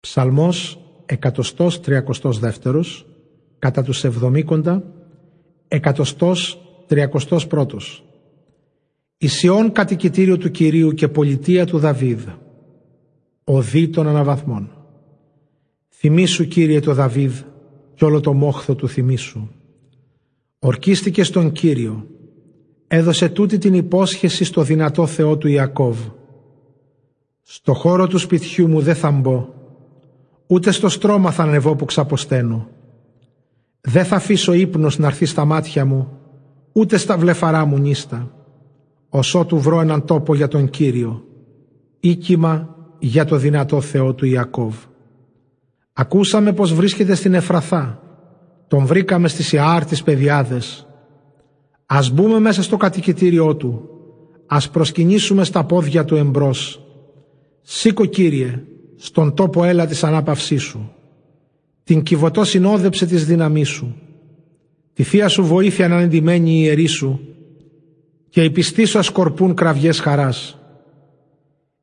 Ψαλμός 132 κατά τους εβδομήκοντα 131 Η Σιών κατοικητήριο του Κυρίου και πολιτεία του Δαβίδ Οδή των αναβαθμών. Θυμήσου Κύριε το Δαβίδ κι όλο το μόχθο του θυμήσου. Ορκίστηκε στον Κύριο. Έδωσε τούτη την υπόσχεση στο δυνατό Θεό του Ιακώβ. Στο χώρο του σπιτιού μου δεν θα μπω, ούτε στο στρώμα θα ανεβώ που ξαποσταίνω. Δεν θα αφήσω ύπνος να έρθει στα μάτια μου, ούτε στα βλεφαρά μου νύστα, ωσό του βρω έναν τόπο για τον Κύριο, οίκημα για το δυνατό Θεό του Ιακώβ. Ακούσαμε πως βρίσκεται στην Εφραθά, τον βρήκαμε στις Ιάρ τις παιδιάδες. Ας μπούμε μέσα στο κατοικητήριό του, ας προσκυνήσουμε στα πόδια του εμπρός, Σήκω Κύριε, στον τόπο έλα της ανάπαυσής σου. Την κυβωτό συνόδεψε της δύναμή σου. Τη θεία σου βοήθεια να εντυμένη η ιερή σου και οι πιστοί σου ασκορπούν κραυγές χαράς.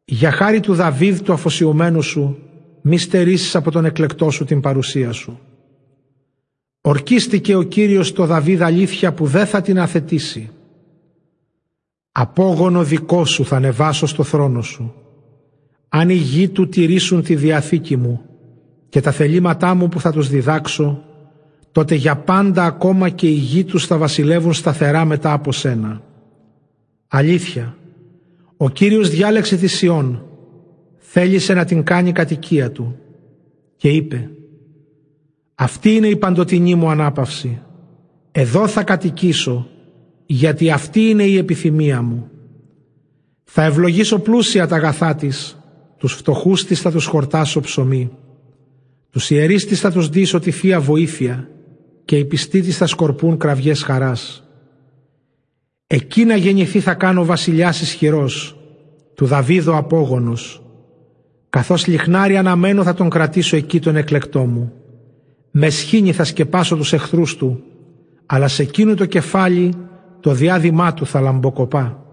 Για χάρη του Δαβίδ του αφοσιωμένου σου μη στερήσεις από τον εκλεκτό σου την παρουσία σου. Ορκίστηκε ο Κύριος το Δαβίδ αλήθεια που δεν θα την αθετήσει. Απόγονο δικό σου θα ανεβάσω στο θρόνο σου αν οι γη του τηρήσουν τη διαθήκη μου και τα θελήματά μου που θα τους διδάξω, τότε για πάντα ακόμα και οι γη τους θα βασιλεύουν σταθερά μετά από σένα. Αλήθεια, ο Κύριος διάλεξε τη Σιών, θέλησε να την κάνει κατοικία του και είπε «Αυτή είναι η παντοτινή μου ανάπαυση, εδώ θα κατοικήσω γιατί αυτή είναι η επιθυμία μου. Θα ευλογήσω πλούσια τα αγαθά της τους φτωχούς της θα τους χορτάσω ψωμί. Τους ιερείς της θα τους δείσω τη Θεία Βοήθεια και οι πιστοί της θα σκορπούν κραυγές χαράς. Εκεί να γεννηθεί θα κάνω βασιλιάς ισχυρός, του Δαβίδο απόγονος. Καθώς λιχνάρι αναμένω θα τον κρατήσω εκεί τον εκλεκτό μου. Με σχήνη θα σκεπάσω τους εχθρούς του, αλλά σε εκείνο το κεφάλι το διάδημά του θα λαμποκοπά.